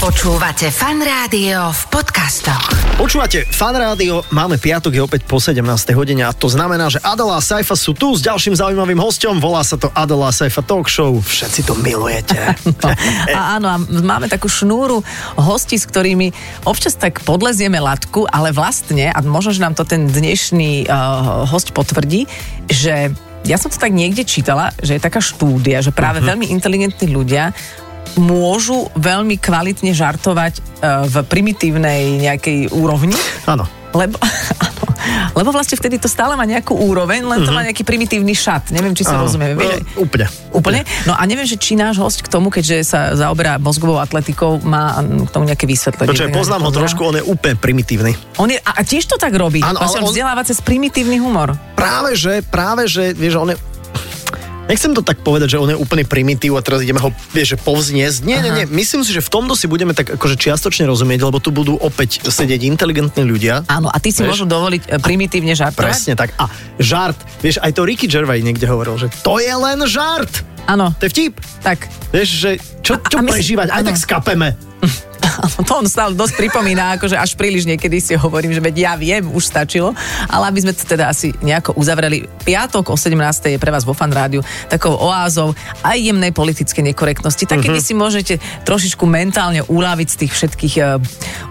Počúvate fan rádio v podcastoch. Počúvate Fan Rádio, máme piatok, je opäť po 17. hodine a to znamená, že Adela a Saifa sú tu s ďalším zaujímavým hostom, volá sa to Adela a Saifa Talk Show, všetci to milujete. A áno, a máme takú šnúru hostí, s ktorými občas tak podlezieme latku, ale vlastne, a možno, že nám to ten dnešný uh, host potvrdí, že ja som to tak niekde čítala, že je taká štúdia, že práve uh-huh. veľmi inteligentní ľudia môžu veľmi kvalitne žartovať uh, v primitívnej nejakej úrovni. Áno. Lebo, áno, lebo vlastne vtedy to stále má nejakú úroveň, len to má nejaký primitívny šat. Neviem, či si Áno. rozumieme. Vieš, No, úplne. Úplne? No a neviem, že či náš host k tomu, keďže sa zaoberá mozgovou atletikou, má k tomu nejaké vysvetlenie. Počkaj, poznám ho trošku, on je úplne primitívny. On je, a, tiež to tak robí. Áno, Vlastne on- vzdeláva cez primitívny humor. Práve že, práve že, vieš, on je... Nechcem to tak povedať, že on je úplne primitív a teraz ideme ho, vieš, že povzniesť. Nie, nie, nie. Myslím si, že v tomto si budeme tak akože čiastočne rozumieť, lebo tu budú opäť sedieť inteligentní ľudia. Áno, a ty si Vieš? môžu dovoliť e, primitívne žartovať. Presne tak. A žart, vieš, aj to Ricky Gervais niekde hovoril, že to je len žart. Áno, To je vtip. tak. Vieš, že čo, A- čo a si- prežívať, aj áno. tak skapeme. To on stále dosť pripomína, akože až príliš niekedy si hovorím, že veď ja viem, už stačilo, ale aby sme to teda asi nejako uzavreli. Piatok o 17. je pre vás vo Fan Rádiu takou oázou aj jemnej politickej nekorektnosti. Tak kedy si môžete trošičku mentálne uľaviť z tých všetkých uh,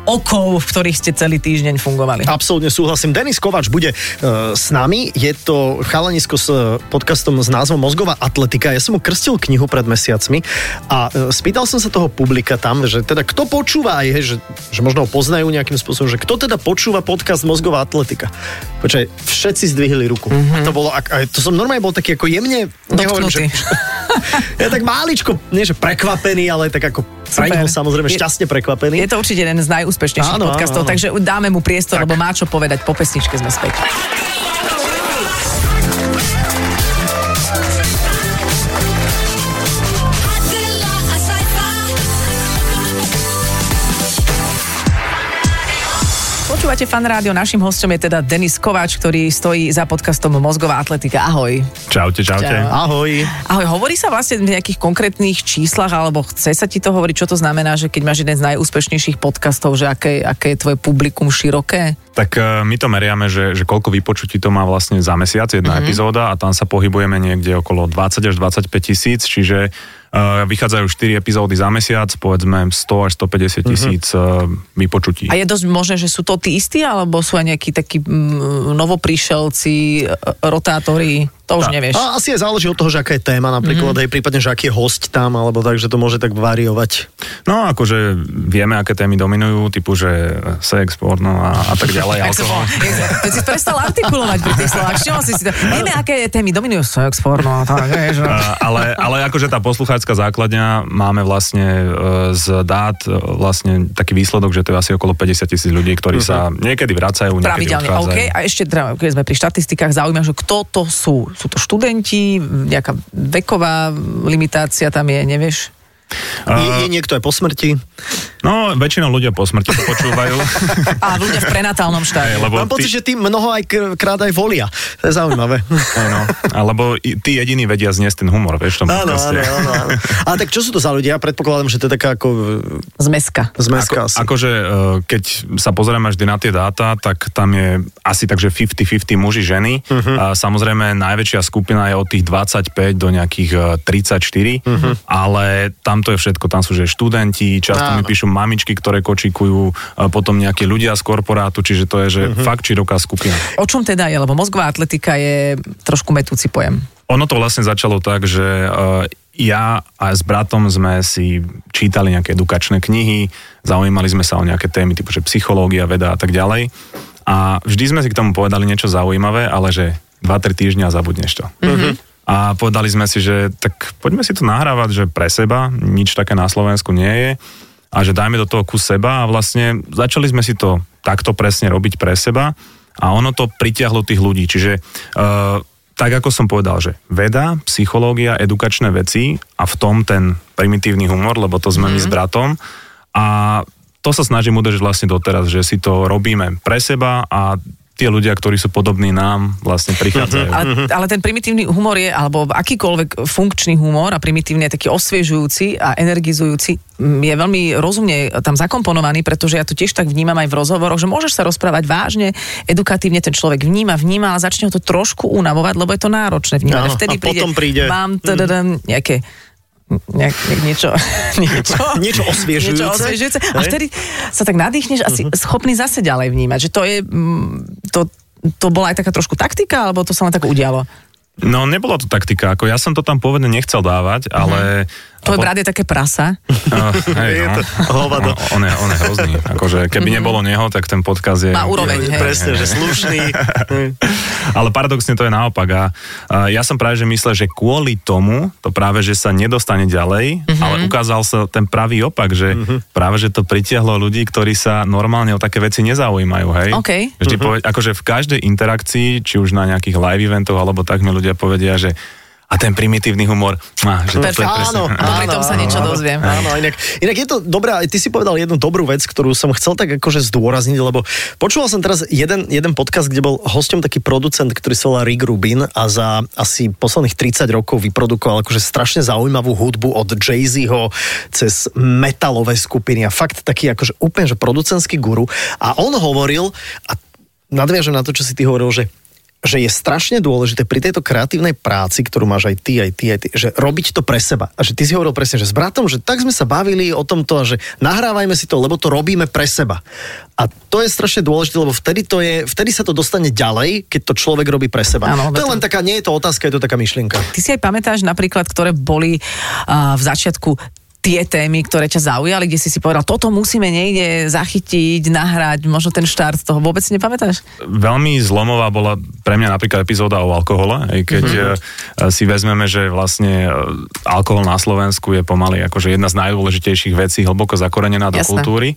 okov, v ktorých ste celý týždeň fungovali. Absolútne súhlasím. Denis Kovač bude uh, s nami. Je to chalanisko s uh, podcastom s názvom Mozgová atletika. Ja som mu krstil knihu pred mesiacmi a uh, spýtal som sa toho publika tam, že teda kto počúva aj, hej, že, že možno ho poznajú nejakým spôsobom, že kto teda počúva podcast Mozgová atletika. Počkaj, všetci zdvihli ruku. Mm-hmm. A to bolo, ak, a to som normálne bol taký ako jemne, nehovorím, že, ja tak máličko, nie že prekvapený, ale tak ako neho samozrejme šťastne prekvapený. Je to určite jeden z najúspešnejších Áno, áno, podcastov, áno. takže dáme mu priestor, Tak. lebo má čo povedať. Po pesničke sme späť. Počúvate fan rádio, našim hostom je teda Denis Kováč, ktorý stojí za podcastom Mozgová atletika. Ahoj. Čaute, čaute. Čau. Ahoj. Ahoj, hovorí sa vlastne v nejakých konkrétnych číslach, alebo chce sa ti to hovoriť, čo to znamená, že keď máš jeden z najúspešnejších podcastov, že aké, aké je tvoje publikum široké? Tak e, my to meriame, že, že koľko vypočutí to má vlastne za mesiac jedna mm-hmm. epizóda a tam sa pohybujeme niekde okolo 20 až 25 tisíc, čiže vychádzajú 4 epizódy za mesiac, povedzme 100 až 150 tisíc uh, vypočutí. A je dosť možné, že sú to tí istí, alebo sú aj nejakí takí mm, novopríšelci, e, rotátori, to už Tak. nevieš. A asi aj záleží od toho, že aká je téma napríklad, mm-hmm. aj prípadne, že aký je host tam, alebo tak, že to môže tak variovať. No akože vieme, aké témy dominujú, typu, že sex, porno a, a tak ďalej, alkohol. To si prestal artikulovať pri tých slovách. Všimol si si to. Vieme, aké témy dominujú sex, porno a tak, vieš. ale, ale akože tá poslucháčska základňa máme vlastne e, z dát e, vlastne taký výsledok, že to je asi okolo 50 tisíc ľudí, ktorí sa niekedy vracajú, niekedy Pravidelne, odchádzajú. OK. A ešte, keď sme pri štatistikách, zaujíma, že kto to sú? Sú to študenti, nejaká veková limitácia tam je, nevieš? Je, je niekto aj po smrti? No, väčšinou ľudia po smrti to počúvajú. A ľudia v prenatálnom štádiu. lebo Mám pocit, tí, že tí mnoho aj krát aj volia. To je zaujímavé. áno, alebo i- tí jediní vedia zniesť ten humor, vieš, tom áno, áno, áno, áno. Ale tak čo sú to za ľudia? Ja predpokladám, že to je taká ako Zmeska. zmeska Ako, asi. akože, e, keď sa pozrieme vždy na tie dáta, tak tam je asi takže 50-50 muži, ženy. Mhm. Uh-huh. A samozrejme najväčšia skupina je od tých 25 do nejakých e, 34, Mhm. uh-huh. ale tam to je všetko. Tam sú že študenti, často mi Áno. píšu mamičky, ktoré kočikujú, e, potom nejakí ľudia z korporátu, čiže to je že Mhm. uh-huh. fakt široká skupina. O čom teda je? Lebo mozgová atletika je trošku metúci pojem. Ono to vlastne začalo tak, že uh, ja a s bratom sme si čítali nejaké edukačné knihy, zaujímali sme sa o nejaké témy typu, že psychológia, veda a tak ďalej. A vždy sme si k tomu povedali niečo zaujímavé, ale že 2-3 týždňa a zabudneš to. Mm-hmm. A povedali sme si, že tak poďme si to nahrávať, že pre seba, nič také na Slovensku nie je a že dajme do toho kus seba a vlastne začali sme si to takto presne robiť pre seba a ono to pritiahlo tých ľudí. Čiže uh, tak ako som povedal, že veda, psychológia, edukačné veci a v tom ten primitívny humor, lebo to sme mm. my s bratom a to sa snažím udržať vlastne doteraz, že si to robíme pre seba a tie ľudia, ktorí sú podobní nám, vlastne prichádzajú. Ale, ale ten primitívny humor je, alebo akýkoľvek funkčný humor a primitívny je taký osviežujúci a energizujúci, mm, je veľmi rozumne tam zakomponovaný, pretože ja to tiež tak vnímam aj v rozhovoroch, že môžeš sa rozprávať vážne, edukatívne ten človek vníma, vníma, ale začne ho to trošku unavovať, lebo je to náročné vnímať. Áno, vtedy a potom príde- Mhm. Mám nejaké nejak, nejak, niečo, niečo, Niečo osviežujúce. niečo osviežujúce. A vtedy sa tak nadýchneš a si schopný zase ďalej vnímať, že to je, mm, to, to bola aj taká trošku taktika, alebo to sa len tak udialo? No, nebola to taktika, ako ja som to tam pôvodne nechcel dávať, ale... Tvoj po- brat je také prasa. Uh, hej, Je no. to hovado. On, on, je, on je hrozný. Akože, keby nebolo neho, tak ten podkaz je... Má úroveň, hej. Presne, že slušný. Ale paradoxne to je naopak. A, a ja som práve že myslel, že kvôli tomu to práve, že sa nedostane ďalej, Mhm. ale ukázal sa ten pravý opak, že práve, že to pritiahlo ľudí, ktorí sa normálne o také veci nezaujímajú, hej? OK. Vždy poved, akože v každej interakcii, či už na nejakých live eventoch, alebo tak mi ľudia povedia, že a ten primitívny humor, á, že presne. Áno, A popri tom sa niečo dozviem. Áno, inak, inak je to dobré, aj ty si povedal jednu dobrú vec, ktorú som chcel tak akože zdôrazniť, lebo počúval som teraz jeden, jeden podcast, kde bol hosťom taký producent, ktorý sa volá Rick Rubin a za asi posledných 30 rokov vyprodukoval akože strašne zaujímavú hudbu od Jay-Zho cez metalové skupiny a fakt taký akože úplne že producentský guru a on hovoril a nadviažem na to, čo si ty hovoril, že že je strašne dôležité pri tejto kreatívnej práci, ktorú máš aj ty, aj ty, aj ty, že robiť to pre seba. A že ty si hovoril presne, že s bratom, že tak sme sa bavili o tomto a že nahrávajme si to, lebo to robíme pre seba. A to je strašne dôležité, lebo vtedy, to je, vtedy sa to dostane ďalej, keď to človek robí pre seba. Áno, to je len taká, nie je to otázka, je to taká myšlienka. Ty si aj pamätáš napríklad, ktoré boli uh, v začiatku tie témy, ktoré ťa zaujali, kde si si povedal, toto musíme niekde zachytiť, nahrať, možno ten štart toho vôbec si nepamätáš? veľmi zlomová bola pre mňa napríklad epizóda o alkohole, aj keď mm-hmm. si vezmeme, že vlastne e, alkohol na Slovensku je pomaly akože jedna z najdôležitejších vecí hlboko zakorenená do Jasné. kultúry.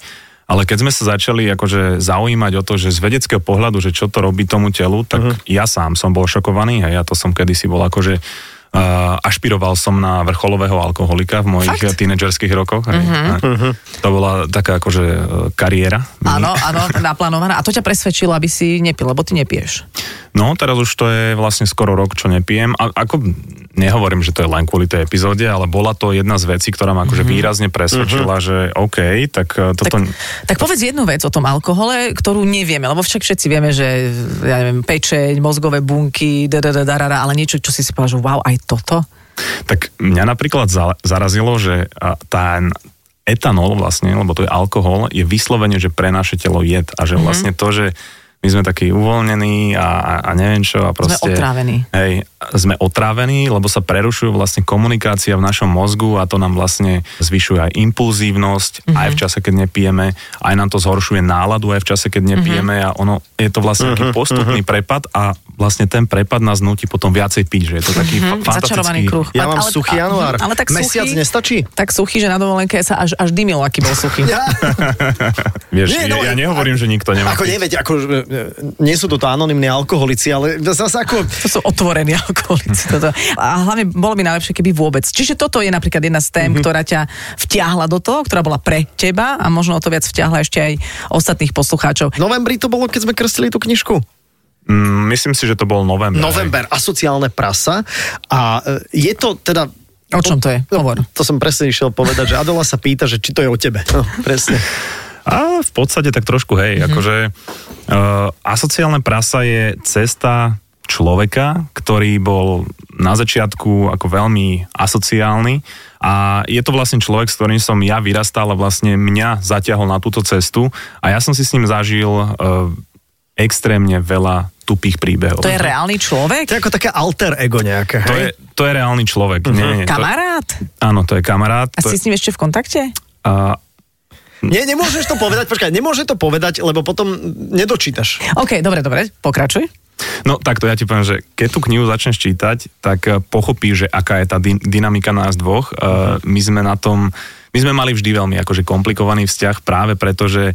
Ale keď sme sa začali akože zaujímať o to, že z vedeckého pohľadu, že čo to robí tomu telu, tak uh-huh. ja sám som bol šokovaný a ja to som kedysi bol akože ašpiroval som na vrcholového alkoholika v mojich Fakt? tínedžerských rokoch. Uh-huh. To bola taká akože e, kariéra. Áno, áno, naplánovaná. A to ťa presvedčilo, aby si nepil, lebo ty nepieš. No, teraz už to je vlastne skoro rok, čo nepijem. A ako nehovorím, že to je len kvôli tej epizóde, ale bola to jedna z vecí, ktorá ma akože výrazne presvedčila, že OK, tak e, toto... Tak, tak povedz jednu vec o tom alkohole, ktorú nevieme, lebo však všetci vieme, že ja neviem, pečeň, mozgové bunky, dadadadarara, ale niečo, čo si si povedal, že wow, aj toto? Tak mňa napríklad za, zarazilo, že ten etanol vlastne, lebo to je alkohol, je vyslovene, že pre naše telo jed a že vlastne to, že my sme takí uvoľnení a, a, a neviem čo a proste... otrávení. Hej, sme otrávení, lebo sa prerušujú vlastne komunikácia v našom mozgu a to nám vlastne zvyšuje aj impulzívnosť, mm-hmm. aj v čase, keď nepijeme, aj nám to zhoršuje náladu aj v čase, keď nepijeme mm-hmm. a ono je to vlastne taký postupný prepad a vlastne ten prepad nás nutí potom viacej piť, že je to taký mm-hmm. Začarovaný fantastický... kruh. Ja A- mám ale- suchý a- január. Ale tak Mesiac suchý, nestačí? Tak suchý, že na dovolenke sa až, až dymil, aký bol suchý. Ja, Vieš, Nie, no, ja nehovorím, že nikto nemá ako piť. neveď, ako, e, nie sú toto anonimní alkoholici, ale zase ako... To sú otvorení alkoholici. Toto. A hlavne bolo by najlepšie, keby vôbec. Čiže toto je napríklad jedna z tém, Mhm. mm-hmm. ktorá ťa vtiahla do toho, ktorá bola pre teba a možno o to viac vtiahla ešte aj ostatných poslucháčov. V novembri to bolo, keď sme krstili tú knižku. Mm, myslím si, že to bol november. November, asociálne prasa. A e, je to teda... O čom to je? Hovor. To som presne išiel povedať, že Adola sa pýta, že či to je o tebe. No, presne. A v podstate tak trošku, hej, mm-hmm. akože uh, asociálne prasa je cesta človeka, ktorý bol na začiatku ako veľmi asociálny a je to vlastne človek, s ktorým som ja vyrastal a vlastne mňa zatiahol na túto cestu a ja som si s ním zažil uh, extrémne veľa tupých príbehov. To je reálny človek? To je ako také alter ego nejaké, to hej? je, to je reálny človek. Mm-hmm. Nie, nie, to, Kamarát? áno, to je kamarát. A To si je, s ním ešte v kontakte? uh, Nie, nemôžeš to povedať, počkaj, nemôže to povedať, lebo potom nedočítaš. OK, dobre, dobre, pokračuj. No takto ja ti poviem, že keď tú knihu začneš čítať, tak eh, pochopíš, že aká je tá dy- dynamika nás dvoch. Uh, my sme na tom, my sme mali vždy veľmi akože komplikovaný vzťah práve preto, že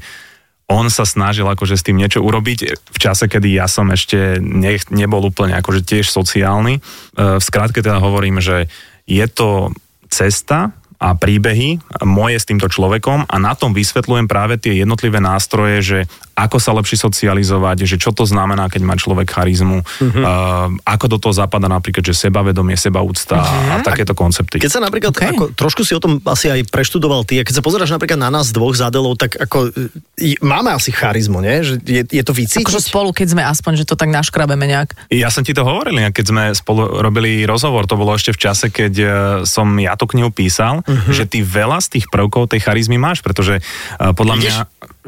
on sa snažil akože s tým niečo urobiť v čase, kedy ja som ešte nech, nebol úplne akože tiež sociálny. Uh, v skratke teda hovorím, že je to cesta a príbehy moje s týmto človekom a na tom vysvetľujem práve tie jednotlivé nástroje, že ako sa lepšie socializovať, že čo to znamená, keď má človek charizmu, uh-huh. uh, ako do toho zapadá napríklad, že sebavedomie, sebaúcta uh-huh. a takéto koncepty. Keď sa napríklad, OK. okay. ako, trošku si o tom asi aj preštudoval ty, a keď sa pozeráš napríklad na nás dvoch zádelov, tak ako e, máme asi charizmu, nie? Že je, je to vycítiť? Akože spolu, keď sme aspoň, že to tak naškrabeme nejak. Ja som ti to hovoril, keď sme spolu robili rozhovor, to bolo ešte v čase, keď e, som ja tú knihu písal, uh-huh. že ty veľa z tých prvkov tej charizmy máš, pretože uh, podľa Vidíš? mňa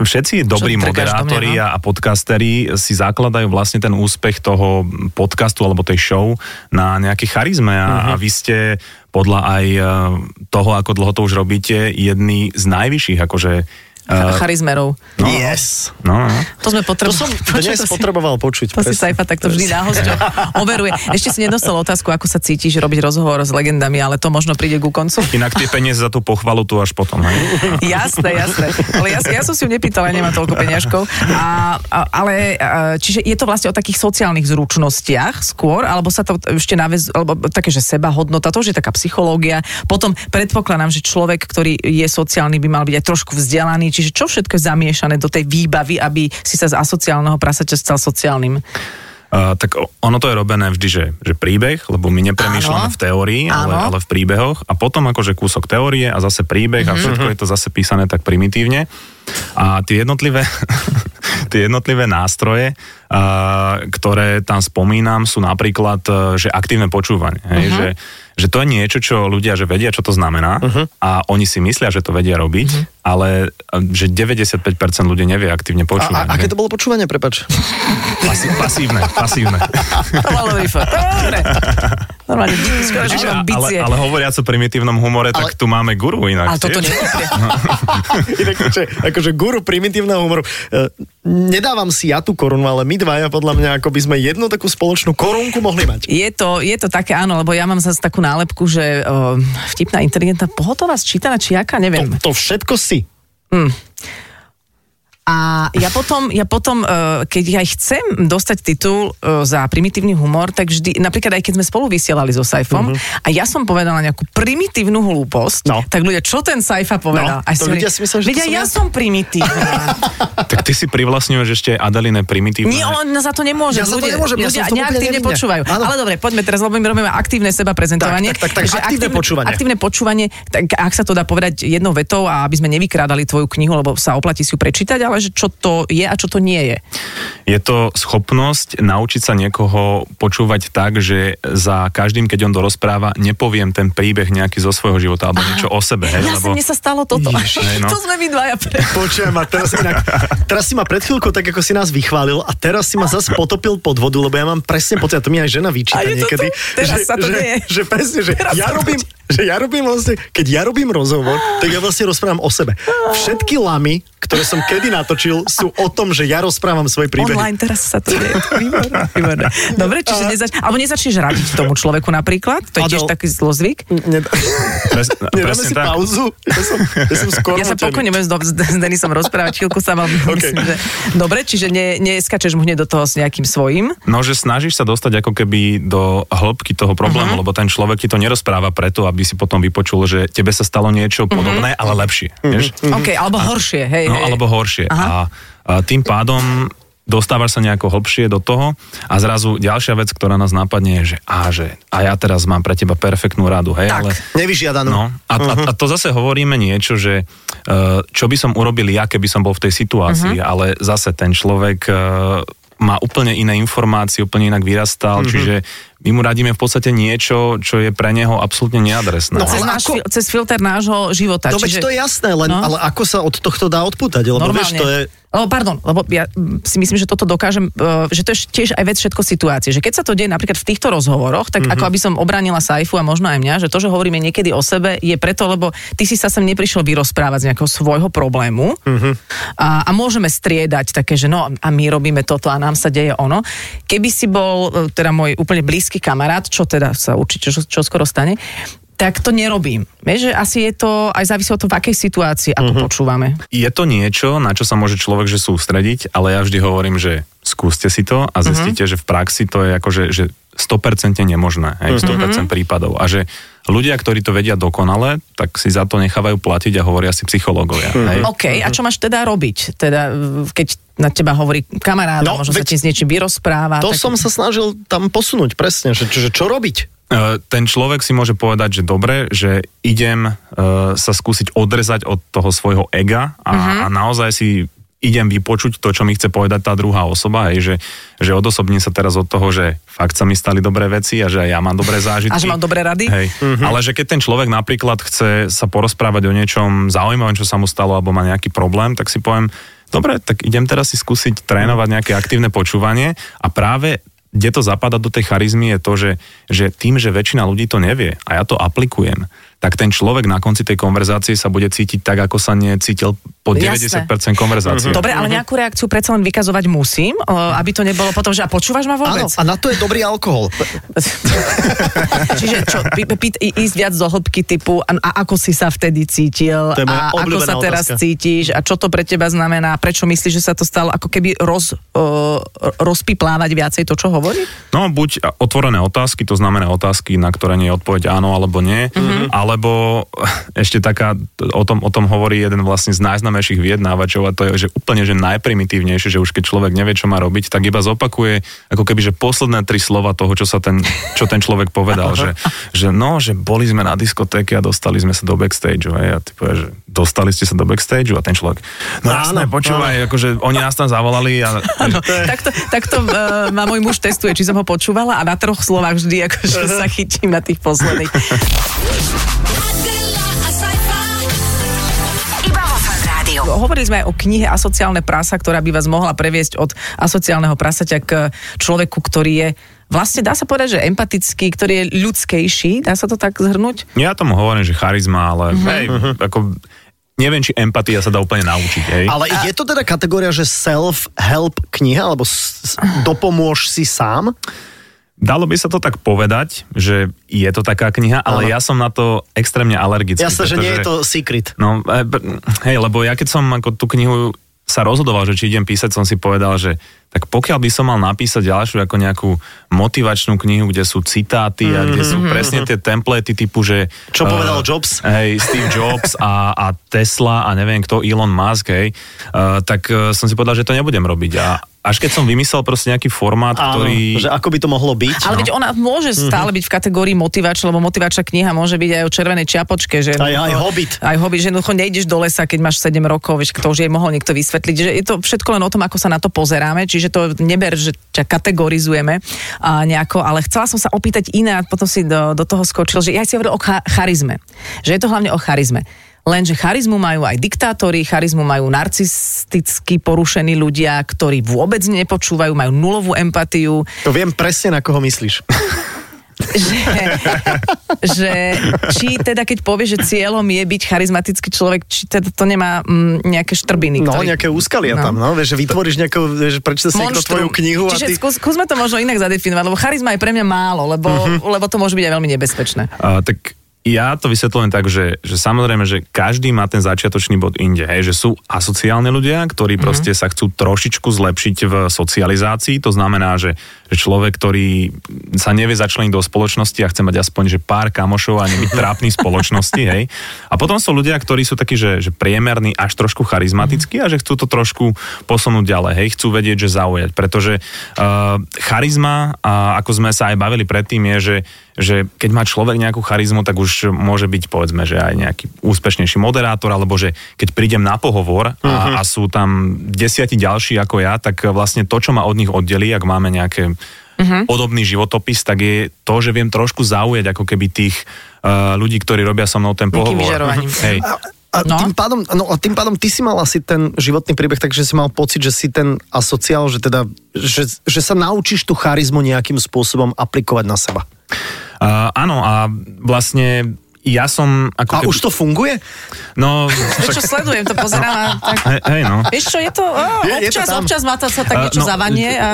všetci dobrí mňa, moderátori no? a podcasteri si zakladajú vlastne ten úspech toho podcastu alebo tej show na nejaké charizme a, uh-huh. a vy ste podľa aj e, toho, ako dlho to už robíte, jedný z najvyšších akože charizmerov. no, Yes. No, no. To sme To potrebovali. som dnes potreboval počuť. To si presne. Saifa takto vždy na hosťo overuje. Ešte si nedostal otázku, ako sa cítiš robiť rozhovor s legendami, ale to možno príde ku koncu. Inak tie peniaze za tú pochvalu tu až potom. Hej? Jasné, jasné. Ale ja, ja som si ju nepýtala, nemám toľko peňažkov. A, a, ale, a, čiže je to vlastne o takých sociálnych zručnostiach skôr, alebo sa to ešte naväz, alebo také, že seba hodnota, to už je taká psychológia. Potom predpokladám, že človek, ktorý je sociálny, by mal byť aj trošku vzdelaný, čiže čo všetko je zamiešané do tej výbavy, aby si sa z asociálneho prasaťa stal sociálnym. Uh, tak ono to je robené vždy, že, že príbeh, lebo my nepremýšľame Áno. v teórii, ale, Áno. ale v príbehoch a potom akože kúsok teórie a zase príbeh Mhm. a všetko je to zase písané tak primitívne. A tie jednotlivé, tie jednotlivé nástroje, uh, ktoré tam spomínam, sú napríklad, uh, že aktívne počúvanie. Hej, Mhm. že, že to je niečo, čo ľudia že vedia, čo to znamená a oni si myslia, že to vedia robiť, Mhm. ale uh, že 95% ľudí nevie aktívne A, počúvať. a, aké hej. to bolo počúvanie, prepač? Pasi, pasívne, pasívne. Dobre. Normálne, Čiže, ale, ale hovoriac o primitívnom humore, ale, tak tu máme guru inak. Ale toto nie Inak, že, akože guru primitívneho humoru. Nedávam si ja tú korunu, ale my dvaja podľa mňa ako by sme jednu takú spoločnú korunku mohli mať. Je to, je to také áno, lebo ja mám zase takú nálepku, že uh, vtipná, inteligentná, pohotová, sčítaná, či aká, neviem. To, to všetko si. A ja potom, ja potom uh, keď aj chcem dostať titul uh, za primitívny humor, tak vždy, napríklad aj keď sme spolu vysielali so Saifom a ja som povedala nejakú primitívnu hlúposť, No. tak ľudia, čo ten Saifa povedal? No, a to ľudia si myslia, že to Veď som ja ja." som primitívna. Tak ty si privlastňuješ ešte Adeline primitívne. Nie, on za to nemôže. Ja za to ľudia, nemôžem, ja ľudia úplne neaktívne počúvajú. Áno. Ale dobre, poďme teraz, lebo my robíme aktívne seba prezentovanie. Tak, tak, tak, tak, aktívne počúvanie. Aktívne počúvanie, tak ak sa to dá povedať jednou vetou a aby sme nevykrádali tvoju knihu, lebo sa oplatí si ju prečítať, ale že čo to je a čo to nie je. Je to schopnosť naučiť sa niekoho počúvať tak, že za každým, keď on dorozpráva, nepoviem ten príbeh nejaký zo svojho života alebo niečo o sebe. Hej, Ja lebo... mne sa stalo toto. Ježiš, hej, no. to sme my dvaja pre... Počujem a teraz, inak, teraz si ma pred chvíľkou tak ako si nás vychválil a teraz si ma zase potopil pod vodu, lebo ja mám presne pocit, a to mi aj žena vyčíta A je to niekedy. že, sa to že, že presne, že Teraz ja to robím, že ja robím vlastne, keď ja robím rozhovor, tak ja vlastne rozprávam o sebe. Všetky lamy, ktoré som kedy natočil, sú o tom, že ja rozprávam svoje príbehy. Online teraz sa to deje. Výborné, výborné. Dobre, čiže nezač... alebo nezačneš radiť tomu človeku napríklad, to je tiež Adel- taký zlozvyk. Ned- Pres, Nedáme si tak. pauzu? Ja som, ja som skoro Ja sa pokojne budem s, Denisom rozprávať, chvíľku sa mám, OK. myslím, že... Dobre, čiže ne, neskačeš mu hneď do toho s nejakým svojím. No, že snažíš sa dostať ako keby do hĺbky toho problému, uh-huh. lebo ten človek ti to nerozpráva preto, aby si potom vypočul, že tebe sa stalo niečo Mhm. podobné, ale lepšie. Vieš? OK, alebo horšie, hej, No, hej. alebo horšie. A, a tým pádom dostávaš sa nejako hlbšie do toho a zrazu ďalšia vec, ktorá nás napadne je, že a, že a ja teraz mám pre teba perfektnú radu, hej, Tak. ale... Nevyžiadanú. No, a, a, a to zase hovoríme niečo, že uh, čo by som urobil ja, keby som bol v tej situácii, Mhm. ale zase ten človek uh, má úplne iné informácie, úplne inak vyrastal, čiže my mu radíme v podstate niečo, čo je pre neho absolútne neadresné. No, Cez, náš, ako- fil- cez filter nášho života. No veď to je jasné, len, No. ale ako sa od tohto dá odputať? Lebo vieš, to je... Lebo, pardon, lebo ja mm, si myslím, že toto dokážem, uh, že to je tiež aj vec všetko situácie. Že keď sa to deje napríklad v týchto rozhovoroch, tak mm-hmm. ako aby som obránila Saifu a možno aj mňa, že to, že hovoríme niekedy o sebe, je preto, lebo ty si sa sem neprišiel vyrozprávať z nejakého svojho problému mm-hmm. a, a môžeme striedať také, že no a my robíme toto a nám sa deje ono. Keby si bol uh, teda môj úplne blízky kamarát, čo teda sa určite čo, čo skoro stane, tak to nerobím. Vieš, že asi je to, aj závisí od toho, v akej situácii, ako uh-huh. počúvame. Je to niečo, na čo sa môže človek že sústrediť, ale ja vždy hovorím, že skúste si to a zistíte, že v praxi to je akože že 100% nemožné, hej, 100% prípadov. A že ľudia, ktorí to vedia dokonale, tak si za to nechávajú platiť a hovoria si psychológovia. Hej. OK, a čo máš teda robiť? Teda, keď na teba hovorí kamarád, No, no, možno sa ti s niečím vyrozpráva. To tak... som sa snažil tam posunúť presne, že, že čo robiť? E, ten človek si môže povedať, že dobre, že idem e, sa skúsiť odrezať od toho svojho ega a, Mhm. a naozaj si idem vypočuť to, čo mi chce povedať tá druhá osoba, hej, že, že odosobním sa teraz od toho, že fakt sa mi stali dobré veci a že aj ja mám dobré zážitky. A že mám dobré rady? Hej. Ale že keď ten človek napríklad chce sa porozprávať o niečom zaujímavom, čo sa mu stalo, alebo má nejaký problém, tak si poviem, dobre, tak idem teraz si skúsiť trénovať nejaké aktívne počúvanie a práve kde to zapadá do tej charizmy je to, že, že tým, že väčšina ľudí to nevie a ja to aplikujem, tak ten človek na konci tej konverzácie sa bude cítiť tak, ako sa necítil po Jasné. 90% konverzácie. Dobre, ale nejakú reakciu predsa len vykazovať musím, aby to nebolo potom, že a počúvaš ma Áno, vôbec? a na to je dobrý alkohol. Čiže čo, pí, pí, ísť viac do hĺbky typu a, a ako si sa vtedy cítil a ako sa teraz otázka. cítiš a čo to pre teba znamená, prečo myslíš, že sa to stalo, ako keby roz, uh, rozpiplávať viacej to, čo hovorí? No, buď otvorené otázky, to znamená otázky, na ktoré nie je odpoveď áno alebo nie, mm-hmm. Alebo ešte taká, o tom, o tom hovorí jeden vlastne z najznamejších vyjednávačov a to je, že úplne, že najprimitívnejšie, že už keď človek nevie, čo má robiť, tak iba zopakuje ako keby, že posledné tri slova toho, čo sa ten, čo ten človek povedal, že, že no, že boli sme na diskotéke a dostali sme sa do backstage, hej, a ty povieš, že dostali ste sa do backstage a ten človek, no jasné, Áno, počúvaj, akože oni nás tam zavolali a No, takto, takto uh, ma môj muž testuje, či som ho počúvala a na troch slovách vždy akože sa chytím na tých posledných. A Rádiu. Hovorili sme aj o knihe Asociálne prasa, ktorá by vás mohla previesť od asociálneho prasaťa k človeku, ktorý je vlastne dá sa povedať, že empatický, ktorý je ľudskejší, dá sa to tak zhrnúť? Ja tomu hovorím, že charizma, ale mm-hmm. hej, ako, neviem, či empatia sa dá úplne naučiť, hej. Ale je to teda kategória, že self-help kniha, alebo s, s, dopomôž si sám? Dalo by sa to tak povedať, že je to taká kniha, ale Áno. ja som na to extrémne alergický. Jasné, že nie je to secret. No, e, hej, lebo ja keď som ako tú knihu sa rozhodoval, že či idem písať, som si povedal, že tak pokiaľ by som mal napísať ďalšiu ako nejakú motivačnú knihu, kde sú citáty a kde sú presne tie templéty typu, že... Mhm. Čo povedal eh, Jobs? Hej, Steve Jobs a, a Tesla a neviem kto, Elon Musk, hej, uh, tak uh, som si povedal, že to nebudem robiť. A až keď som vymyslel proste nejaký formát, Áno, ktorý... že ako by to mohlo byť. Ale no. veď ona môže stále byť v kategórii motivač, lebo motivačná kniha môže byť aj o červenej čiapočke. Že Aj- aj Hobbit. Aj Hobbit, že jednoducho nejdeš do lesa, keď máš 7 rokov, vieš, to už je mohol niekto vysvetliť. Že je to všetko len o tom, ako sa na to pozeráme, čiže to neber, že ťa kategorizujeme a nejako, ale chcela som sa opýtať iné a potom si do, do toho skočil, že ja si hovoril o cha- charizme. Že je to hlavne o charizme. Lenže charizmu majú aj diktátori, charizmu majú narcisticky porušení ľudia, ktorí vôbec nepočúvajú, majú nulovú empatiu, To viem presne, na koho myslíš. že, že či teda keď povie, že cieľom je byť charizmatický človek, či teda to nemá mm, nejaké štrbiny. No, ktorý- nejaké úskalia No. tam, no, vieš, že vytvoríš nejakú, vieš, že prečíta si niekto tvoju knihu a Čiže ty... skús, skúsme to možno inak zadefinovať, lebo charizma je pre mňa málo, lebo, Mhm. lebo to môže byť aj veľmi nebezpečné. Uh, tak ja to vysvetľujem tak, že, že samozrejme, že každý má ten začiatočný bod inde, hej, že sú asociálni ľudia, ktorí mm-hmm. proste sa chcú trošičku zlepšiť v socializácii, to znamená, že, že človek, ktorý sa nevie začleniť do spoločnosti a chce mať aspoň že pár kamošov a nebyť trápny spoločnosti, hej. A potom sú ľudia, ktorí sú takí, že, že priemerní až trošku charizmatickí a že chcú to trošku posunúť ďalej, hej, chcú vedieť, že zaujať, pretože uh, charizma, a ako sme sa aj bavili predtým, je, že že keď má človek nejakú charizmu, tak už môže byť povedzme, že aj nejaký úspešnejší moderátor, alebo že keď prídem na pohovor a, Mhm. a sú tam desiati ďalší ako ja, tak vlastne to, čo ma od nich oddelí, ak máme nejaké Mhm. podobný životopis, tak je to, že viem trošku zaujať ako keby tých uh, ľudí, ktorí robia so mnou ten pohovor. vyžarovaním. Hej. A No. tým, pádom, no, a tým pádom ty si mal asi ten životný príbeh, takže si mal pocit, že si ten asociál, že teda, že, že sa naučíš tú charizmu nejakým spôsobom aplikovať na seba. Uh, áno, a vlastne ja som... Ako A už to funguje? No, Vieš čo, sledujem to, pozerám a tak... hej, hej, no. Vieš čo, je to, oh, Je- je to občas, tam. občas má to sa tak A, niečo zavanie. A...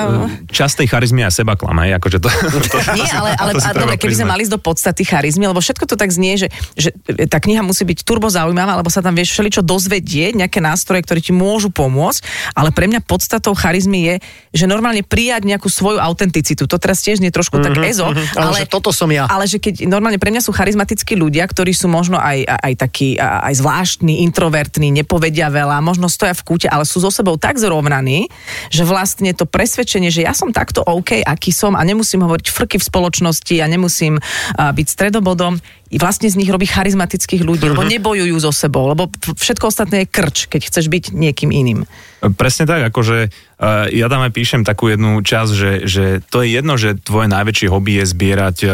Čas tej charizmy aj seba klame, hej, akože to... to Nie, ale, ale to a, dobre, keby sme mali ísť do podstaty charizmy, lebo všetko to tak znie, že, že tá kniha musí byť turbo zaujímavá, lebo sa tam vieš všeličo dozvedieť, nejaké nástroje, ktoré ti môžu pomôcť, ale pre mňa podstatou charizmy je, že normálne prijať nejakú svoju autenticitu. To teraz tiež nie trošku tak ezo, Ale že toto som ja. ale že keď normálne pre mňa sú charizmatickí ľudia, ktorí sú možno aj, aj, takí aj zvláštni, introvertní, nepovedia veľa, možno stoja v kúte, ale sú so sebou tak zrovnaní, že vlastne to presvedčenie, že ja som takto OK, aký som a nemusím hovoriť frky v spoločnosti a nemusím byť stredobodom, vlastne z nich robí charizmatických ľudí, lebo nebojujú so sebou, lebo všetko ostatné je krč, keď chceš byť niekým iným. Presne tak, akože ja tam aj píšem takú jednu časť, že, že to je jedno, že tvoje najväčšie hobby je zbierať uh,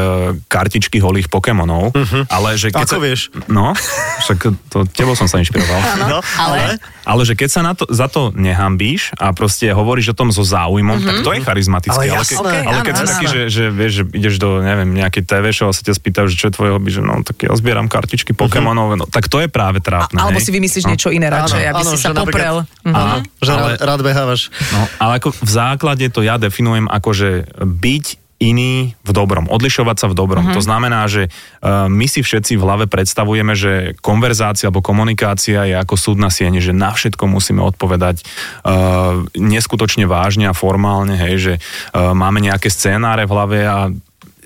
kartičky holých Pokémonov, uh-huh. ale že keď Ako sa, vieš? No, však to, tebou som sa inšpiroval. No, ale... Ale že keď sa na to, za to nehambíš a proste hovoríš o tom so záujmom, tak to je charizmatické. Ale ale, jasné. keď, Ok, ale keď áno, si áno. taký, že, že vieš, že ideš do, neviem, nejakej TV show a sa ťa spýtajú, že čo je tvoje hobby, že no, tak ja zbieram kartičky Pokémonov, no, tak to je práve A, trápne. alebo hej. si vymyslíš No. niečo iné radšej, aby si že sa poprel. Mhm. Áno, že Ale- rád, rád behávaš. No, ale ako v základe to ja definujem ako, že byť iný v dobrom, odlišovať sa v dobrom. Uh-huh. To znamená, že uh, my si všetci v hlave predstavujeme, že konverzácia alebo komunikácia je ako súdna sieň, že na všetko musíme odpovedať uh, neskutočne vážne a formálne, hej, že uh, máme nejaké scénáre v hlave a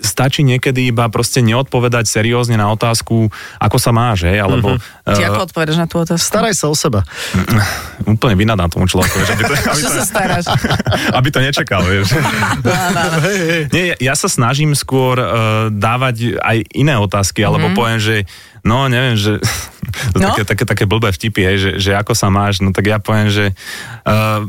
stačí niekedy iba proste neodpovedať seriózne na otázku, ako sa máš, hej, alebo... Ty uh, ako odpovedaš na tú otázku? Staraj sa o seba. úplne vynadám tomu človeku, že aby to, aby to, sa staráš? aby to nečakal, vieš. Nie, ja sa snažím skôr uh, dávať aj iné otázky, alebo poviem, že no neviem, že to No? také, také, také blbé vtipy, hej, že, že ako sa máš, no tak ja poviem, že uh,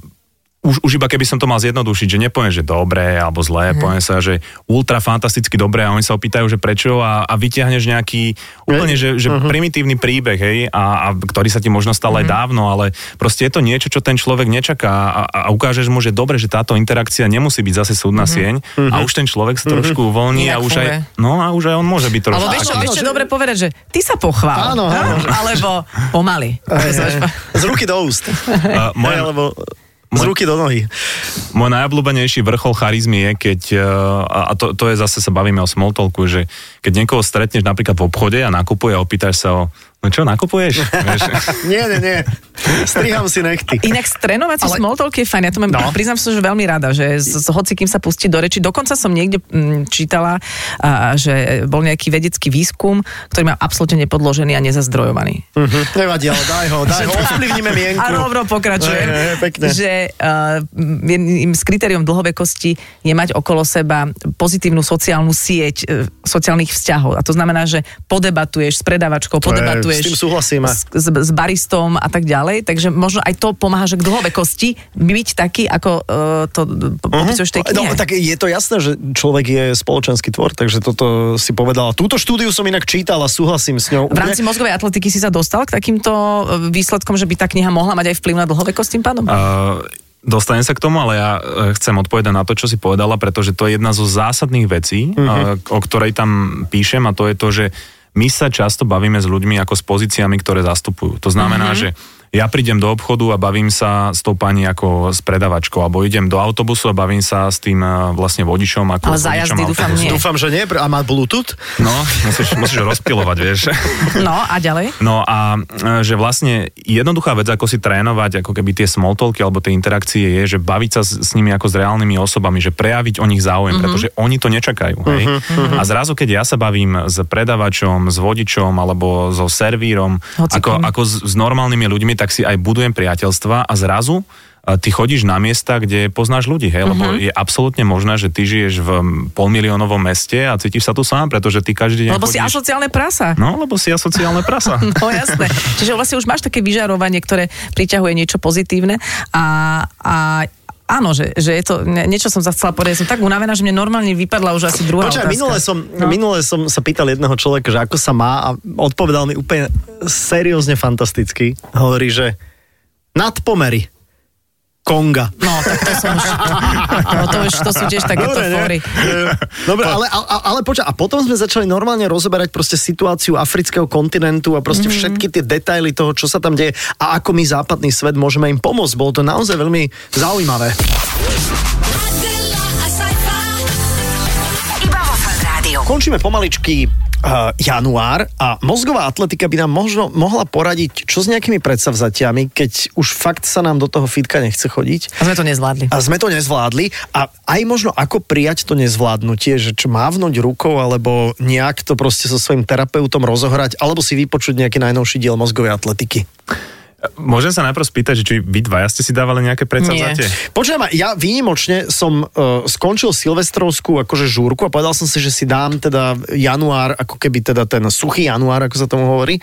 už, už iba keby som to mal zjednodušiť, že nepoviem, že dobré alebo zlé, mm. poviem sa, že ultra fantasticky dobré a oni sa opýtajú, že prečo a, a vyťahneš nejaký úplne, že, že uh-huh. primitívny príbeh, hej, a, a ktorý sa ti možno stal aj dávno, ale proste je to niečo, čo ten človek nečaká a, a ukážeš mu, že dobre, že táto interakcia nemusí byť zase súdna sieň a už ten človek sa trošku uvoľní a už aj, no a už aj on môže byť trošku Alebo vieš čo, taký. vieš čo že- dobre povedať, že ty sa pochvál. Áno, áno. Alebo pomaly. Z ruky do úst. Uh, alebo z ruky do nohy. Môj najobľúbenejší vrchol charizmy je, keď, eh, a to, to je zase sa bavíme o small talku, že keď niekoho stretneš napríklad v obchode a nakupuje a opýtaš sa o, no čo, nakupuješ? Vieš? Nie, nie, nie. Striham si nechty. Inak strénovať si Ale- small talk je fajn. Ja to mám, No. priznám sa, že veľmi rada, že s, s hoci kým sa pustí do reči. Dokonca som niekde mm, čítala, a, že bol nejaký vedecký výskum, ktorý má absolútne nepodložený a nezazdrojovaný. Mhm. Nevadí, ale daj ho, daj ho, ovplyvníme mienku. A rovno pokračujem. Hej, hej, pekne. Že uh, jedným z kritérium dlhovekosti je mať okolo seba pozitívnu sociálnu sieť uh, sociálnych vzťahov. A to znamená, že podebatuješ s predávačkou, To je- podebatuješ s tým súhlasíme. s, s, s baristom a tak ďalej. Takže možno aj to pomáha, že k dlhovekosti byť taký, ako uh, to popisuješ v tej knihe. No, tak je to jasné, že človek je spoločenský tvor, takže toto si povedala. Túto štúdiu som inak čítal a súhlasím s ňou. v rámci mozgovej atletiky si sa dostal k takýmto e, výsledkom, že by tá kniha mohla mať aj vplyv na dlhovekosť tým pádom? Uh, Dostanem sa k tomu, ale ja chcem odpovedať na to, čo si povedala, pretože to je jedna zo zásadných vecí, mm-hmm. o ktorej tam píšem a to je to, že my sa často bavíme s ľuďmi ako s pozíciami, ktoré zastupujú. To znamená, mm-hmm. že ja prídem do obchodu a bavím sa s tou pani ako s predavačkou, alebo idem do autobusu a bavím sa s tým eh, vlastne vodičom ako Ale s za vodičom jazdy dúfam nie. Dúfam, že nie. A má Bluetooth? No, musíš, musíš rozpilovať, vieš. No a ďalej? No a e, že vlastne jednoduchá vec, ako si trénovať, ako keby tie small talky alebo tie interakcie je, že baviť sa s, s nimi ako s reálnymi osobami, že prejaviť o nich záujem, mm-hmm. pretože oni to nečakajú. Hej? Mm-hmm. A zrazu, keď ja sa bavím s predavačom, s vodičom alebo so servírom, ako, ako s, s normálnymi ľuďmi, tak si aj budujem priateľstva a zrazu e, ty chodíš na miesta, kde poznáš ľudí, hej, lebo je absolútne možné, že ty žiješ v polmiliónovom meste a cítiš sa tu sám, pretože ty každý deň Lebo si chodíš... asociálne prasa. No, lebo si asociálne prasa. No jasné. Čiže vlastne už máš také vyžarovanie, ktoré priťahuje niečo pozitívne a, a Áno, že, že je to, niečo som sa chcela povedať, som tak unavená, že mne normálne vypadla už asi druhá Počkaj, otázka. minule som, No. minule som sa pýtal jedného človeka, že ako sa má a odpovedal mi úplne seriózne fantasticky. Hovorí, že nadpomery. Konga. No, tak to som už... No, to, už, to sú tiež takéto Dobre, fóry. Dobre, ale, ale, ale počkaj, a potom sme začali normálne rozoberať proste situáciu afrického kontinentu a proste mm-hmm. všetky tie detaily toho, čo sa tam deje a ako my západný svet môžeme im pomôcť. Bolo to naozaj veľmi zaujímavé. Končíme pomaličky uh, január a mozgová atletika by nám možno mohla poradiť, čo s nejakými predsavzatiami, keď už fakt sa nám do toho fitka nechce chodiť. A sme to nezvládli. A sme to nezvládli a aj možno ako prijať to nezvládnutie, že čo mávnuť rukou alebo nejak to proste so svojím terapeutom rozohrať alebo si vypočuť nejaký najnovší diel mozgovej atletiky. Môžem sa najprv spýtať, že či vy dvaja ste si dávali nejaké predsavzatie? Počujem, ja výnimočne som uh, skončil silvestrovskú akože žúrku a povedal som si, že si dám teda január, ako keby teda ten suchý január, ako sa tomu hovorí.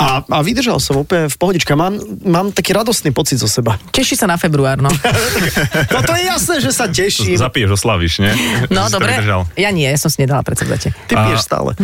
A, a vydržal som úplne v pohodička. Mám, mám taký radostný pocit zo seba. Teší sa na február, no. No to je jasné, že sa teším. Zapiješ, oslavíš, nie? No, dobre. Ja nie, ja som si nedala predsavzatie. Ty A- piješ stále.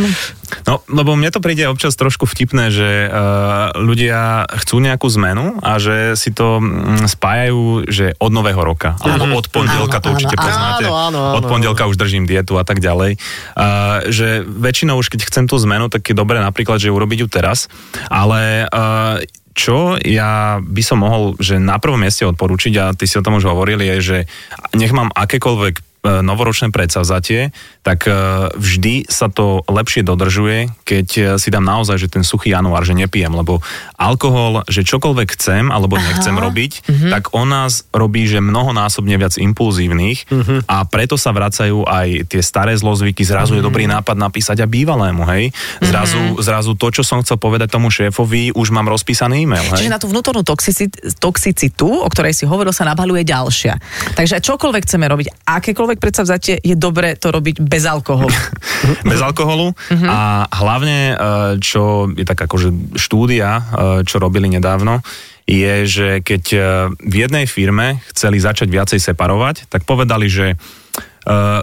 No, lebo mne to príde občas trošku vtipné, že uh, ľudia chcú nejakú zmenu a že si to mm, spájajú, že od nového roka, alebo od pondelka, Áno, to určite áno, poznáte. áno, áno, áno, od pondelka už držím dietu a tak ďalej. Uh, že väčšinou už keď chcem tú zmenu, tak je dobré napríklad, že urobiť ju teraz, ale uh, čo ja by som mohol, že na prvom mieste odporučiť, a ty si o tom už hovoril, je, že nech mám akékoľvek novoročné predsavzatie, tak e, vždy sa to lepšie dodržuje, keď e, si dám naozaj, že ten suchý január, že nepijem, lebo alkohol, že čokoľvek chcem alebo nechcem robiť, tak on nás robí, že mnohonásobne viac impulzívnych a preto sa vracajú aj tie staré zlozvyky, zrazu je dobrý nápad napísať a bývalému, hej? Zrazu, zrazu to, čo som chcel povedať tomu šéfovi, už mám rozpísaný e-mail, hej? Čiže na tú vnútornú toxicit, toxicitu, o ktorej si hovoril, sa nabaluje ďalšia. Takže čokoľvek chceme robiť, akékoľvek predsavzatie, je dobre to robiť bez alkoholu. bez alkoholu a hlavne, e, čo je tak akože štúdia, e, čo robili nedávno, je, že keď e, v jednej firme chceli začať viacej separovať, tak povedali, že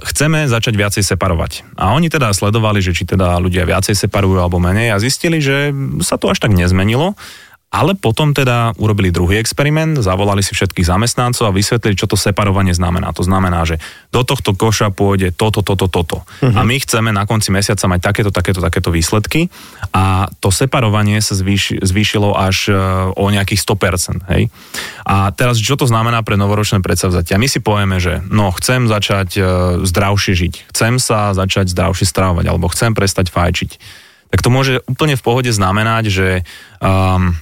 chceme začať viacej separovať. A oni teda sledovali, že či teda ľudia viacej separujú alebo menej a zistili, že sa to až tak nezmenilo. Ale potom teda urobili druhý experiment, zavolali si všetkých zamestnancov a vysvetlili, čo to separovanie znamená. To znamená, že do tohto koša pôjde toto, toto, toto. Uh-huh. A my chceme na konci mesiaca mať takéto, takéto, takéto výsledky a to separovanie sa zvýši, zvýšilo až e, o nejakých 100%. Hej? A teraz, čo to znamená pre novoročné predsavzatia? My si povieme, že no, chcem začať e, zdravšie žiť, chcem sa začať zdravšie stravovať, alebo chcem prestať fajčiť. Tak to môže úplne v pohode znamenať, že um,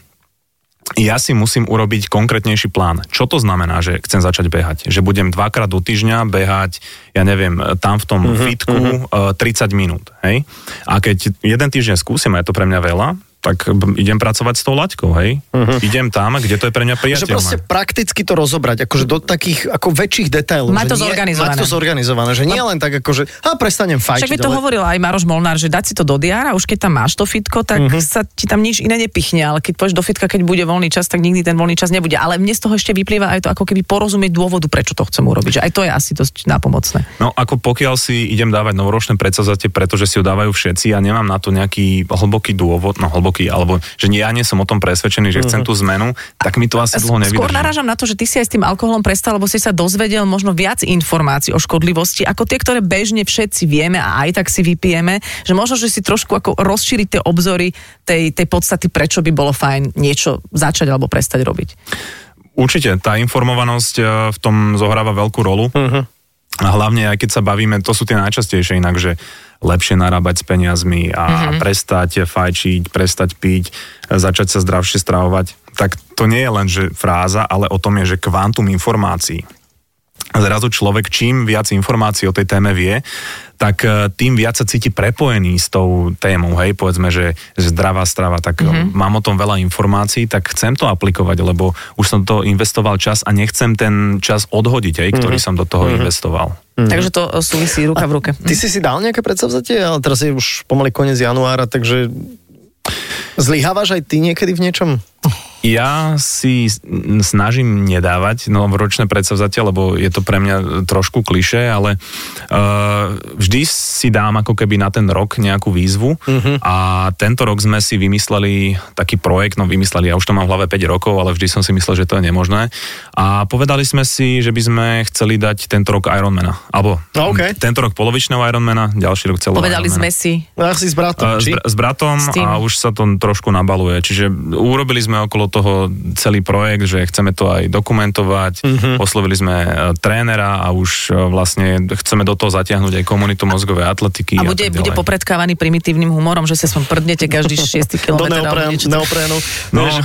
ja si musím urobiť konkrétnejší plán. Čo to znamená, že chcem začať behať? Že budem dvakrát do týždňa behať, ja neviem, tam v tom uh-huh, fitku uh-huh. 30 minút. Hej? A keď jeden týždeň skúsim, a je to pre mňa veľa, tak idem pracovať s tou laťkou, hej? Uh-huh. Idem tam, kde to je pre mňa Že proste priateľné. prakticky to rozobrať, akože do takých ako väčších detailov. Mať to nie- zorganizované. Mať to zorganizované, že nie len tak ako, že a prestanem fajčiť. Však by to ale- hovoril aj Maroš Molnár, že dať si to do diára, už keď tam máš to fitko, tak uh-huh. sa ti tam nič iné nepichne, ale keď pôjdeš do fitka, keď bude voľný čas, tak nikdy ten voľný čas nebude. Ale mne z toho ešte vyplýva aj to ako keby porozumieť dôvodu, prečo to chcem urobiť. Že aj to je asi dosť nápomocné. No ako pokiaľ si idem dávať novoročné predsavzatie, pretože si ho dávajú všetci a nemám na to nejaký hlboký dôvod, no hlboký, alebo že ja nie som o tom presvedčený, že chcem tú zmenu, tak mi to asi dlho Skôr nevydrží. narážam na to, že ty si aj s tým alkoholom prestal, lebo si sa dozvedel možno viac informácií o škodlivosti, ako tie, ktoré bežne všetci vieme a aj tak si vypijeme, že možno, že si trošku ako rozšíriť tie obzory tej, tej podstaty, prečo by bolo fajn niečo začať alebo prestať robiť. Určite, tá informovanosť e, v tom zohráva veľkú rolu. Uh-huh. A hlavne aj keď sa bavíme, to sú tie najčastejšie inak, že lepšie narábať s peniazmi a uh-huh. prestať fajčiť, prestať piť, začať sa zdravšie stravovať. Tak to nie je len, že fráza, ale o tom je, že kvantum informácií. Zrazu človek, čím viac informácií o tej téme vie, tak e, tým viac sa cíti prepojený s tou témou, hej, povedzme, že, zdravá strava, tak mm-hmm. mám o tom veľa informácií, tak chcem to aplikovať, lebo už som to investoval čas a nechcem ten čas odhodiť, hej, ktorý som do toho investoval. Mm-hmm. Takže to e, súvisí ruka v ruke. Ty si si dal nejaké predsavzatie, ale teraz je už pomaly koniec januára, takže zlyhávaš aj ty niekedy v niečom? Ja si snažím nedávať novoročné predsavzatia, lebo je to pre mňa trošku kliše, ale uh, vždy si dám ako keby na ten rok nejakú výzvu uh-huh. a tento rok sme si vymysleli taký projekt, no vymysleli, ja už to mám v hlave 5 rokov, ale vždy som si myslel, že to je nemožné. A povedali sme si, že by sme chceli dať tento rok Ironmana. Alebo No, okej. tento rok polovičného Ironmana, ďalší rok celého Povedali Ironmana. sme si. No, Asi s bratom, Uh, S, br- s bratom S tým. a už sa to trošku nabaluje. Čiže urobili sme okolo toho celý projekt, že chceme to aj dokumentovať, Mhm. oslovili sme e, trénera a už e, vlastne chceme do toho zatiahnuť aj komunitu mozgovej atletiky. A bude, tak bude ďalej. popredkávaný primitívnym humorom, že sa som prdnete každý 6 Do kilometr. neoprénu. neoprénu. No, uh,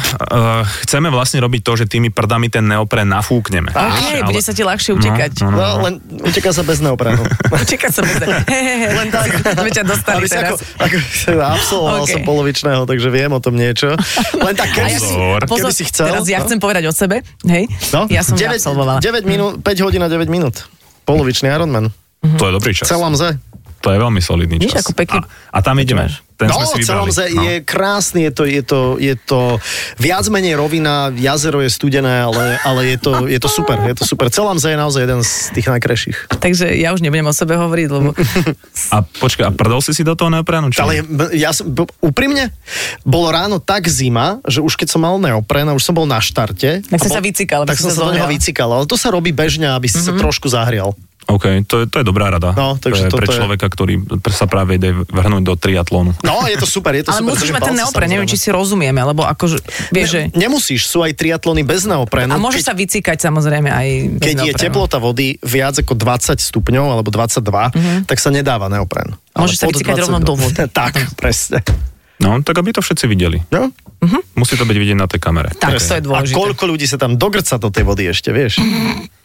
chceme vlastne robiť to, že tými prdami ten neopren nafúkneme. OK, Vieš, bude sa ti ľahšie utekať. No, no, No, no. len uteká sa bez neoprénu. Utekať sa bude. He, he. Len tak. Sme ťa dostali teraz. Ako, ako, absolvoval OK. som polovičného, takže viem o tom niečo. Len tak, A keby, si, si, Pozor. a pozor, keby si chcel. teraz ja no? chcem povedať o sebe, hej, No, ja som 9, absolvovala. 9 minút, 5 hodín a 9 minút. Polovičný Ironman. To je dobrý čas. Celom ze. To je veľmi solidný čas. ako pekne- A, a tam ideme. Ten no, sme si celom vybrali. No. je krásny, je to, je, to, je to viac menej rovina, jazero je studené, ale, ale je, to, je to super, je to super. Celom ze je naozaj jeden z tých najkrajších. Takže ja už nebudem o sebe hovoriť, lebo A počkaj, a prdol si si do toho neoprénu? Ale ja úprimne, bolo ráno tak zima, že už keď som mal neopren a už som bol na štarte. Tak si sa vycikal, Tak som sa sa do neho vycikal, ale to sa robí bežne, aby si sa trošku zahrial. OK, to je, to je dobrá rada. No, takže to je pre toto je- človeka, ktorý sa práve ide vrhnúť do triatlonu. No, je to super, je to ale super. musíš držím mať ten neopren, neviem, či si rozumieme, lebo akože, vieš, že... Ne, nemusíš, sú aj triatlony bez neoprenu. A môžeš keď, sa vycikať samozrejme aj bez keď je neoprenu. teplota vody viac ako 20 stupňov alebo 22, tak sa nedáva neopren. Ale Mhm. Môžeš sa pod vycikať rovno do vody. tak, presne. No, tak aby to všetci videli. No? Musí to byť vidieť na tej kamere. Tak, to je A dôležité. koľko ľudí sa tam dogrca do tej vody ešte, vieš?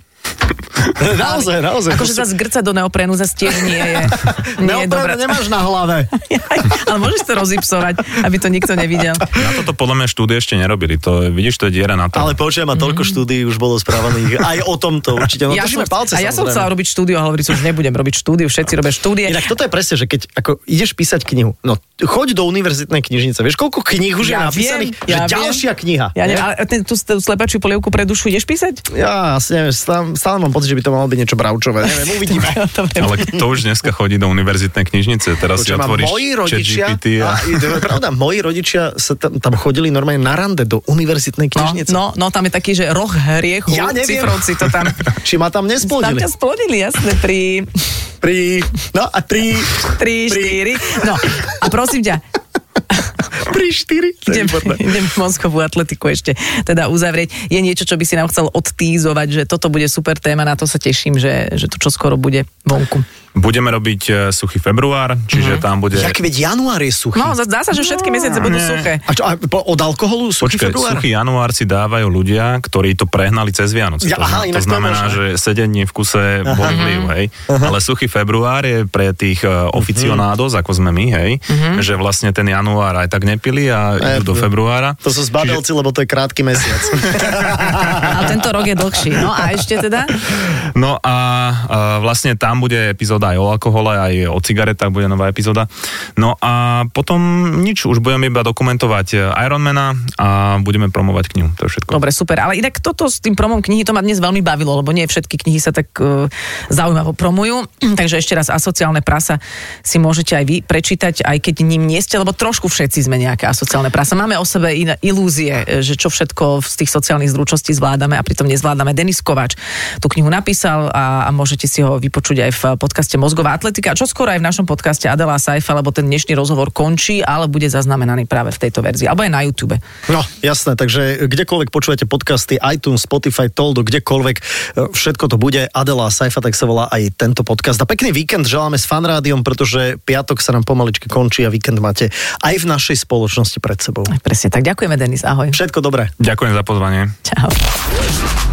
naozaj, naozaj. Akože to sú- zase grca do neoprénu zase tiež nie je, nie je dobré. Nemáš na hlave. Ale môžeš to rozipsovať, aby to nikto nevidel. Na toto podľa mňa štúdie ešte nerobili. To je, vidíš, to je diera na to. Ale počujem, a toľko štúdií už bolo správaných. Aj o tomto určite. No, ja som, palce, a ja som chcela robiť štúdiu a hovorí, že už nebudem robiť štúdiu, všetci robia štúdie. Inak toto je presne, že keď ako ideš písať knihu, no choď do univerzitnej knižnice, vieš, koľko kníh už je Ja napísaných, viem, že ja viem. ďalšia kniha. Ja neviem, ale ten, tú, tú slepačiu polievku pre dušu ideš písať? Ja asi neviem, stále, stále mám pocit, že by to malo byť niečo bravčové. Neviem, uvidíme. Ale kto už dneska chodí do univerzitnej knižnice? Teraz si Počujem, a otvoríš moji rodičia, a... a... pravda, moji rodičia sa tam, tam chodili normálne na rande do univerzitnej No, knižnice. no, no, tam je taký, že roh hriechu, Ja neviem. cifrovci to tam... Či ma tam Tam nesplodili. ťa splodili, jasne, pri Pri, no a tri, 3, 4. No, a prosím ťa, pri štyri. To je idem, výborné. idem mozgovú atletiku ešte teda uzavrieť. Je niečo, čo by si nám chcel odtízovať, že toto bude super téma, na to sa teším, že, že to čoskoro bude vonku. Budeme robiť e, suchý február, čiže tam bude... Jak veď január je suchý. No, zdá sa, že všetky mesiace budú nie. suché. A čo, a po- od alkoholu suchý Počkaj, február? suchý január si dávajú ľudia, ktorí to prehnali cez Vianoce. Ja, to, aha, to znamená, že 7 dní v kuse boli vliv, hej. Ale suchý február je pre tých uh, oficionádos, ako sme my, hej, že vlastne ten január aj tak nepili a idú do februára. To sú zbabelci, lebo to je krátky mesiac. A tento rok je dlhší. No a ešte teda? No a, a vlastne tam bude epizóda aj o alkohole, aj o cigaretách bude nová epizóda. No a potom nič, už budeme iba dokumentovať e, Ironmana a budeme promovať knihu, to je všetko. Dobre, super. Ale inak toto s tým promom knihy, to ma dnes veľmi bavilo, lebo nie všetky knihy sa tak uh, zaujímavo promujú. Takže ešte raz, asociálne prasa si môžete aj vy prečítať, aj keď ním nie ste, lebo trošku všetci sme nejaké asociálne prasa. Máme o sebe iné ilúzie, e, že čo všetko z tých sociálnych zručností zvládame a pritom nezvládame. Denis Kovač tú knihu napísal a, a môžete si ho vypočuť aj v podcaste Mozgová atletika. A čo skoro aj v našom podcaste Adela Saifa, lebo ten dnešný rozhovor končí, ale bude zaznamenaný práve v tejto verzii. Alebo aj na YouTube. No, jasné, takže kdekoľvek počujete podcasty, iTunes, Spotify, Toldo, kdekoľvek, e, všetko to bude. Adela Saifa, tak sa volá aj tento podcast. A pekný víkend želáme s fanrádiom, pretože piatok sa nám pomaličky končí a víkend máte aj v našej spoločnosti pred sebou. Presne tak. Ďakujeme, Denis. Ahoj. Všetko dobré. Ďakujem za pozvanie. Čau.